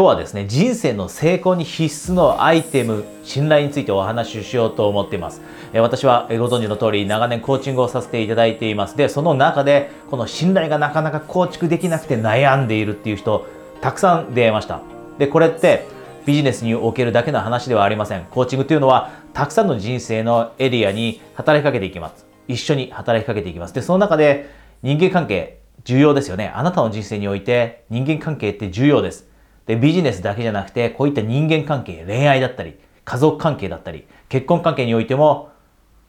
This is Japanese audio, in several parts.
今日はですね、人生の成功に必須のアイテム、信頼についてお話ししようと思っています。私はご存知の通り長年コーチングをさせていただいています。で、その中でこの信頼がなかなか構築できなくて悩んでいるっていう人、たくさん出会いました。で、これってビジネスにおけるだけの話ではありません。コーチングというのはたくさんの人生のエリアに働きかけていきます。一緒に働きかけていきます。で、その中で人間関係重要ですよね。あなたの人生において人間関係って重要です。で、ビジネスだけじゃなくて、こういった人間関係、恋愛だったり、家族関係だったり、結婚関係においても、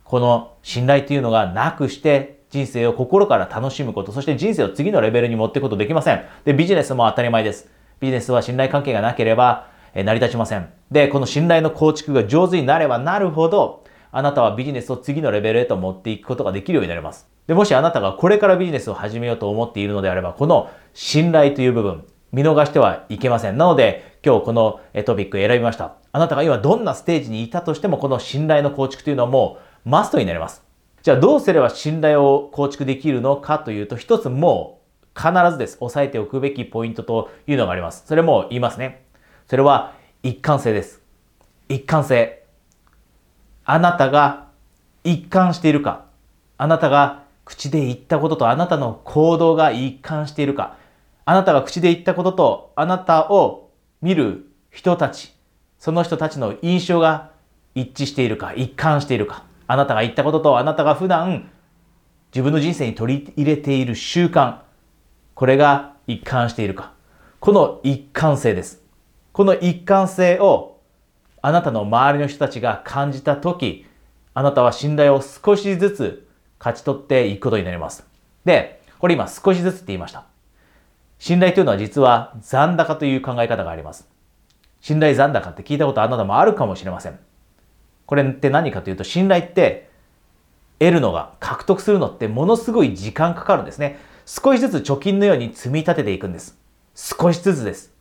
この信頼というのがなくして、人生を心から楽しむこと、そして人生を次のレベルに持っていくことできません。で、ビジネスも当たり前です。ビジネスは信頼関係がなければ、え成り立ちません。で、この信頼の構築が上手になればなるほど、あなたはビジネスを次のレベルへと持っていくことができるようになります。で、もしあなたがこれからビジネスを始めようと思っているのであれば、この信頼という部分、見逃してはいけません。なので、今日このトピック選びました。あなたが今どんなステージにいたとしても、この信頼の構築というのはもうマストになります。じゃあどうすれば信頼を構築できるのかというと、一つもう必ずです。押さえておくべきポイントというのがあります。それも言いますね。それは一貫性です。一貫性。あなたが一貫しているか、あなたが口で言ったこととあなたの行動が一貫しているか、あなたが口で言ったこととあなたを見る人たち、その人たちの印象が一致しているか、一貫しているか。あなたが言ったこととあなたが普段自分の人生に取り入れている習慣、これが一貫しているか。この一貫性です。この一貫性をあなたの周りの人たちが感じたとき、あなたは信頼を少しずつ勝ち取っていくことになります。で、これ今少しずつって言いました。信頼というのは実は残高という考え方があります。信頼残高って聞いたことあなたもあるかもしれません。これって何かというと信頼って得るのが獲得するのってものすごい時間かかるんですね。少しずつ貯金のように積み立てていくんです。少しずつです。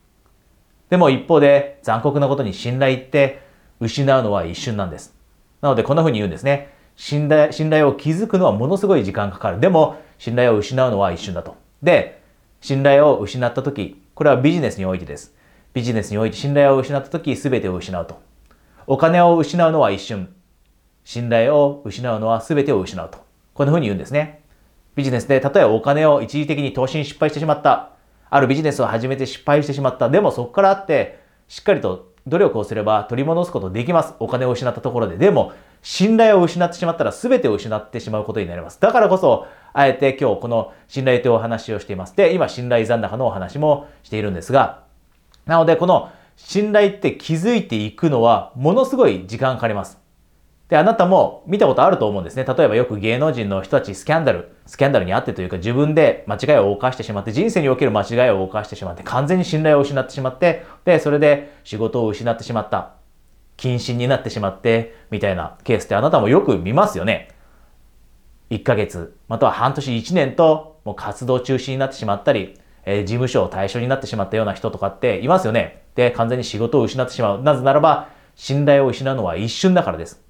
でも一方で残酷なことに信頼って失うのは一瞬なんです。なのでこんな風に言うんですね。信頼信頼を築くのはものすごい時間かかる。でも信頼を失うのは一瞬だと。で、信頼を失った時、これはビジネスにおいてです。ビジネスにおいて信頼を失った時、全てを失うと。お金を失うのは一瞬。信頼を失うのは全てを失うと。こんな風に言うんですね。ビジネスで、例えばお金を一時的に投資に失敗してしまった。あるビジネスを始めて失敗してしまった。でもそこからあって、しっかりと努力をすれば取り戻すことできます。お金を失ったところで。でも、信頼を失ってしまったら全てを失ってしまうことになります。だからこそ、あえて今日この信頼というお話をしています。で、今信頼残高のお話もしているんですが、なのでこの信頼って気づいていくのはものすごい時間かかります。で、あなたも見たことあると思うんですね。例えばよく芸能人の人たちスキャンダル、スキャンダルにあってというか自分で間違いを犯してしまって、人生における間違いを犯してしまって、完全に信頼を失ってしまって、で、それで仕事を失ってしまった。謹慎になってしまって、みたいなケースってあなたもよく見ますよね。1ヶ月、または半年1年と、もう活動中止になってしまったり、えー、事務所を対象になってしまったような人とかっていますよね。で、完全に仕事を失ってしまう。なぜならば、信頼を失うのは一瞬だからです。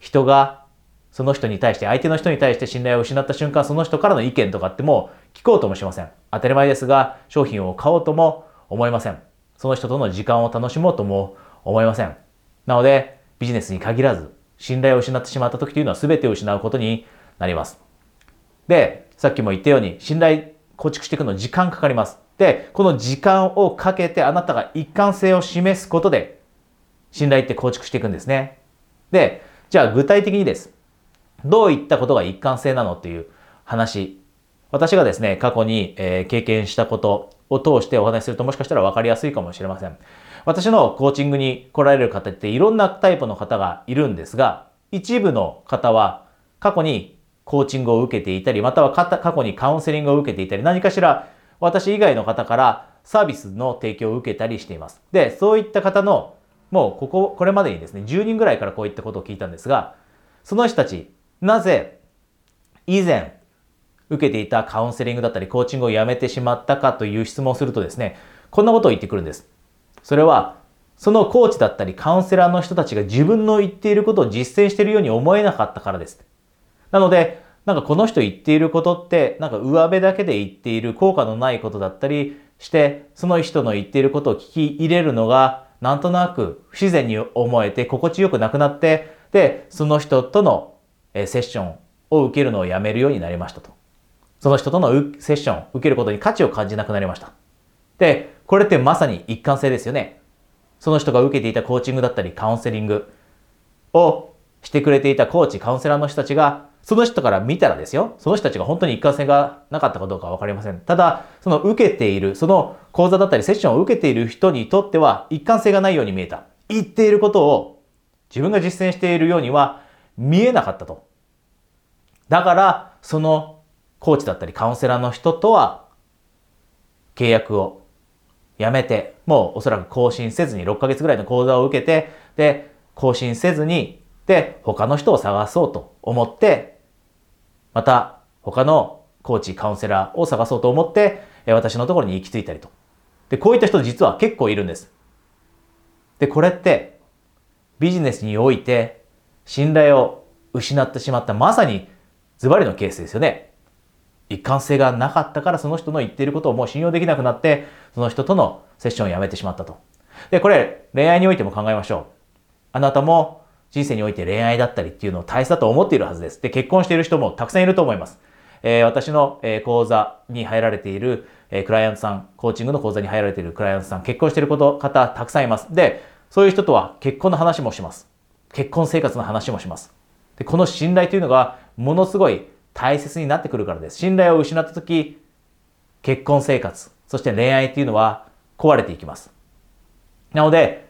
人が、その人に対して、相手の人に対して信頼を失った瞬間、その人からの意見とかってもう聞こうともしません。当たり前ですが、商品を買おうとも思いません。その人との時間を楽しもうとも思いません。なので、ビジネスに限らず、信頼を失ってしまった時というのは全てを失うことになります。で、さっきも言ったように、信頼構築していくの時間かかります。で、この時間をかけてあなたが一貫性を示すことで、信頼って構築していくんですね。で、じゃあ具体的にです。どういったことが一貫性なのっていう話。私がですね、過去に、え、経験したことを通してお話しするともしかしたら分かりやすいかもしれません。私のコーチングに来られる方っていろんなタイプの方がいるんですが、一部の方は過去にコーチングを受けていたり、または過去にカウンセリングを受けていたり、何かしら私以外の方からサービスの提供を受けたりしています。で、そういった方の、もうここ、これまでにですね、10人ぐらいからこういったことを聞いたんですが、その人たち、なぜ以前受けていたカウンセリングだったりコーチングをやめてしまったかという質問をするとですね、こんなことを言ってくるんです。それは、そのコーチだったりカウンセラーの人たちが自分の言っていることを実践しているように思えなかったからです。なので、なんかこの人言っていることって、なんか上辺だけで言っている効果のないことだったり、して、その人の言っていることを聞き入れるのが、なんとなく不自然に思えて心地よくなくなって、で、その人とのセッションを受けるのをやめるようになりましたと。その人とのセッションを受けることに価値を感じなくなりました。で、これってまさに一貫性ですよね。その人が受けていたコーチングだったりカウンセリングをしてくれていたコーチ、カウンセラーの人たちが、その人から見たらですよ、その人たちが本当に一貫性がなかったかどうかわかりません。ただ、その受けている、その講座だったりセッションを受けている人にとっては一貫性がないように見えた。言っていることを自分が実践しているようには見えなかったと。だから、そのコーチだったりカウンセラーの人とは契約をやめて、もうおそらく更新せずに6ヶ月ぐらいの講座を受けて、で、更新せずに、で、他の人を探そうと思って、また他のコーチ、カウンセラーを探そうと思って、私のところに行き着いたりと。で、こういった人実は結構いるんです。で、これってビジネスにおいて信頼を失ってしまったまさにズバリのケースですよね。一貫性がなかったからその人の言っていることをもう信用できなくなって、その人とのセッションをやめてしまったと。で、これ恋愛においても考えましょう。あなたも人生において恋愛だったりっていうのを大切だと思っているはずです。で、結婚している人もたくさんいると思います。えー、私の、え講座に入られている、えクライアントさん、コーチングの講座に入られているクライアントさん、結婚していること方たくさんいます。で、そういう人とは結婚の話もします。結婚生活の話もします。で、この信頼というのがものすごい大切になってくるからです。信頼を失った時、結婚生活、そして恋愛っていうのは壊れていきます。なので、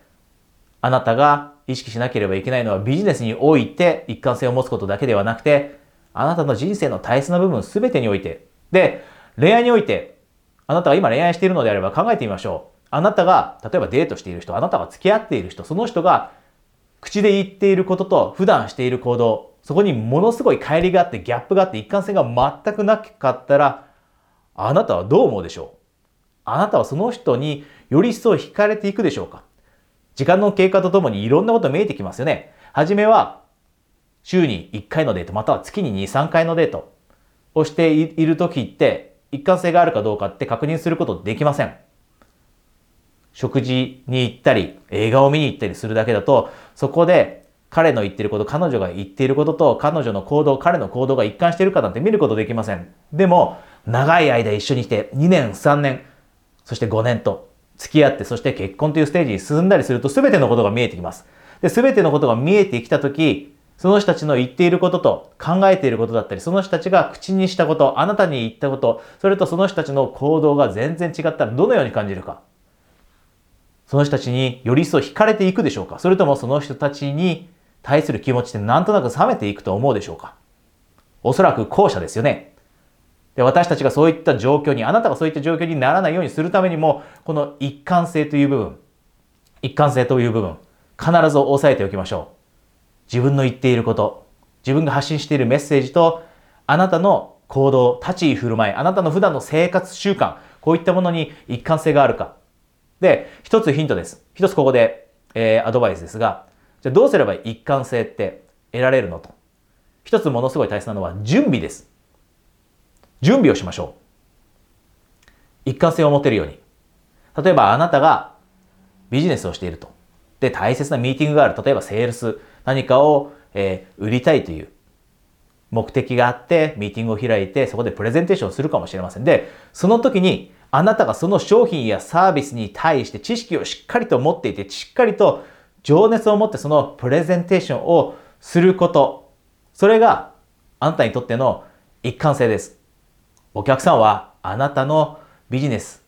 あなたが意識しなければいけないのはビジネスにおいて一貫性を持つことだけではなくて、あなたの人生の大切な部分すべてにおいて、で、恋愛において、あなたが今恋愛しているのであれば考えてみましょう。あなたが、例えばデートしている人、あなたが付き合っている人、その人が口で言っていることと普段している行動、そこにものすごい乖離があって、ギャップがあって、一貫性が全くなかったら、あなたはどう思うでしょう？あなたはその人により一層惹かれていくでしょうか？時間の経過とともにいろんなこと見えてきますよね。はじめは、週に1回のデート、または月に2、3回のデートをしている時って、一貫性があるかどうかって確認することできません。食事に行ったり、映画を見に行ったりするだけだと、そこで彼の言ってること、彼女が言っていることと彼女の行動、彼の行動が一貫しているかなんて見ることできません。でも、長い間一緒にいて2年、3年、そして5年と付き合って、そして結婚というステージに進んだりすると全てのことが見えてきます。で、全てのことが見えてきたとき、その人たちの言っていることと考えていることだったり、その人たちが口にしたこと、あなたに言ったこと、それとその人たちの行動が全然違ったらどのように感じるか。その人たちにより一層惹かれていくでしょうかそれともその人たちに対する気持ちってなんとなく冷めていくと思うでしょうかおそらく後者ですよね。で私たちがそういった状況に、あなたがそういった状況にならないようにするためにも、この一貫性という部分、一貫性という部分、必ず押さえておきましょう。自分の言っていること、自分が発信しているメッセージと、あなたの行動、立ち居振る舞い、あなたの普段の生活習慣、こういったものに一貫性があるか。で、一つヒントです。一つここで、えー、アドバイスですが、じゃあどうすれば一貫性って得られるのと。一つものすごい大切なのは準備です。準備をしましょう。一貫性を持てるように。例えばあなたがビジネスをしていると。で、大切なミーティングがある。例えばセールス、何かを、えー、売りたいという目的があって、ミーティングを開いて、そこでプレゼンテーションをするかもしれません。で、その時にあなたがその商品やサービスに対して知識をしっかりと持っていて、しっかりと情熱を持ってそのプレゼンテーションをすること。それがあなたにとっての一貫性です。お客さんはあなたのビジネス、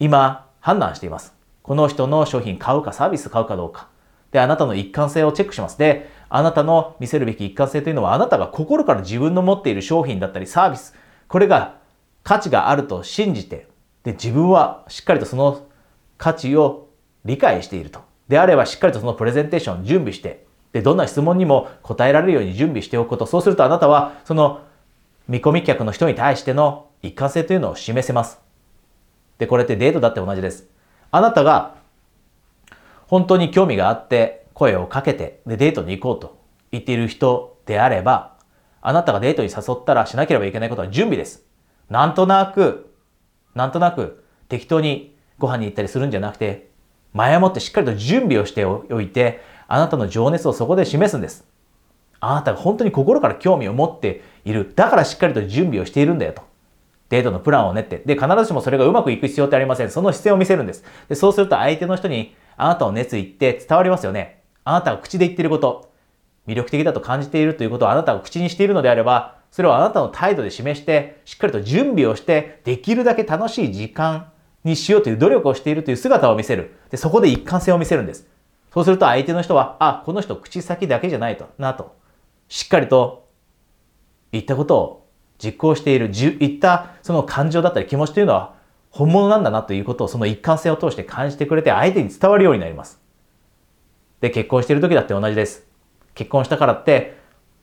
今判断しています。この人の商品買うかサービス買うかどうか。で、あなたの一貫性をチェックします。で、あなたの見せるべき一貫性というのはあなたが心から自分の持っている商品だったりサービス、これが価値があると信じて、で、自分はしっかりとその価値を理解していると。であれば、しっかりとそのプレゼンテーション準備して、で、どんな質問にも答えられるように準備しておくこと。そうするとあなたは、その見込み客の人に対しての一貫性というのを示せます。で、これってデートだって同じです。あなたが本当に興味があって声をかけてでデートに行こうと言っている人であれば、あなたがデートに誘ったらしなければいけないことは準備です。なんとなくなんとなく適当にご飯に行ったりするんじゃなくて、前もってしっかりと準備をしておいて、あなたの情熱をそこで示すんです。あなたが本当に心から興味を持っている。だからしっかりと準備をしているんだよと。デートのプランを練って。で、必ずしもそれがうまくいく必要ってありません。その姿勢を見せるんです。で、そうすると相手の人にあなたの熱意って伝わりますよね。あなたが口で言ってること、魅力的だと感じているということをあなたが口にしているのであれば、それをあなたの態度で示して、しっかりと準備をして、できるだけ楽しい時間にしようという努力をしているという姿を見せる。で、そこで一貫性を見せるんです。そうすると相手の人は、あ、この人口先だけじゃないと、なと。しっかりと言ったことを実行している、言ったその感情だったり気持ちというのは本物なんだなということをその一貫性を通して感じてくれて相手に伝わるようになります。で、結婚している時だって同じです。結婚したからって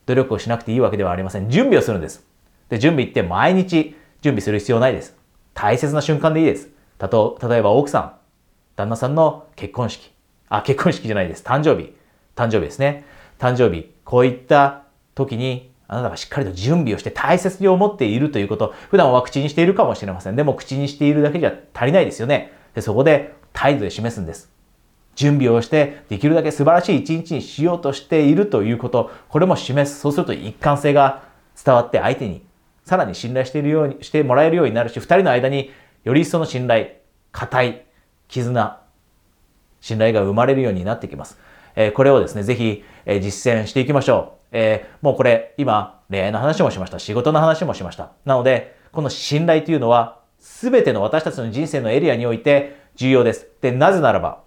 努力をしなくていいわけではありません。準備をするんです。で、準備って毎日準備する必要ないです。大切な瞬間でいいです。たと、例えば奥さん、旦那さんの結婚式。あ、結婚式じゃないです。誕生日。誕生日ですね。誕生日。こういった時にあなたがしっかりと準備をして大切に思っているということ、普段は口にしているかもしれません。でも口にしているだけじゃ足りないですよね。でそこで態度で示すんです。準備をしてできるだけ素晴らしい一日にしようとしているということ、これも示す。そうすると一貫性が伝わって相手にさらに信頼しているようにしてもらえるようになるし、二人の間により一層の信頼、固い絆、信頼が生まれるようになってきます。えこれをですね、ぜひ、え実践していきましょう。えもうこれ、今、恋愛の話もしました。仕事の話もしました。なので、この信頼というのは、すべての私たちの人生のエリアにおいて重要です。で、なぜならば、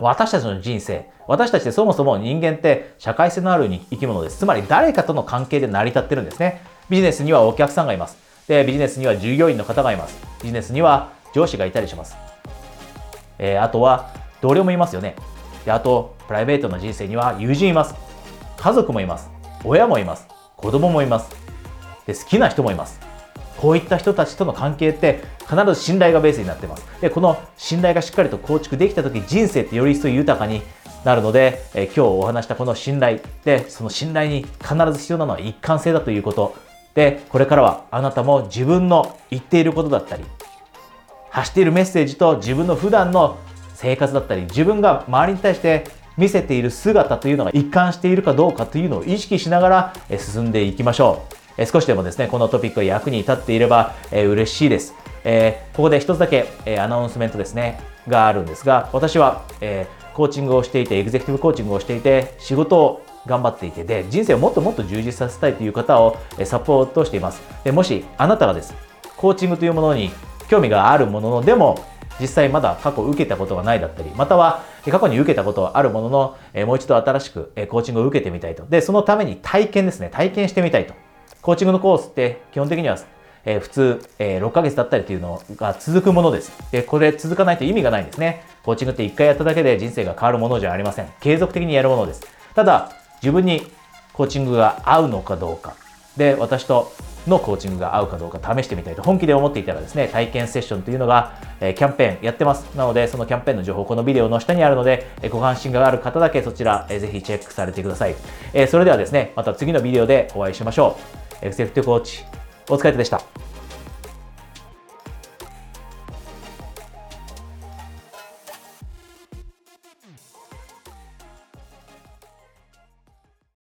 私たちの人生、私たちってそもそも人間って社会性のある生き物です。つまり誰かとの関係で成り立ってるんですね。ビジネスにはお客さんがいます。で、ビジネスには従業員の方がいます。ビジネスには上司がいたりします。えー、あとは同僚もいますよね。で、あと、プライベートの人生には友人います。家族もいます。親もいます。子供もいます。で、好きな人もいます。こういった人たちとの関係って必ず信頼がベースになってます。で、この信頼がしっかりと構築できた時、人生ってより一層豊かになるので、え今日お話したこの信頼で、その信頼に必ず必要なのは一貫性だということ。で、これからはあなたも自分の言っていることだったり、発しているメッセージと自分の普段の生活だったり、自分が周りに対して見せている姿というのが一貫しているかどうかというのを意識しながら進んでいきましょう。え少しでもですね、このトピックが役に立っていれば、え嬉しいです。えここで一つだけ、えアナウンスメントですね、があるんですが、私は、えコーチングをしていて、エグゼクティブコーチングをしていて、仕事を頑張っていて、で、人生をもっともっと充実させたいという方をサポートしています。でもし、あなたがです、コーチングというものに興味があるものの、でも、実際まだ過去受けたことがないだったり、または過去に受けたことはあるものの、えもう一度新しくコーチングを受けてみたいと。で、そのために体験ですね、体験してみたいと。コーチングのコースって基本的には、え普通、え6ヶ月だったりというのが続くものです。で、これ続かないと意味がないんですね。コーチングって1回やっただけで人生が変わるものじゃありません。継続的にやるものです。ただ、自分にコーチングが合うのかどうか。で、私とのコーチングが合うかどうか試してみたいと本気で思っていたらですね、体験セッションというのが、え、キャンペーンやってます。なので、そのキャンペーンの情報、このビデオの下にあるので、え、ご関心がある方だけそちら、えー、ぜひチェックされてください。え、それではですね、また次のビデオでお会いしましょう。エクセクティブコーチ、お疲れ様でした。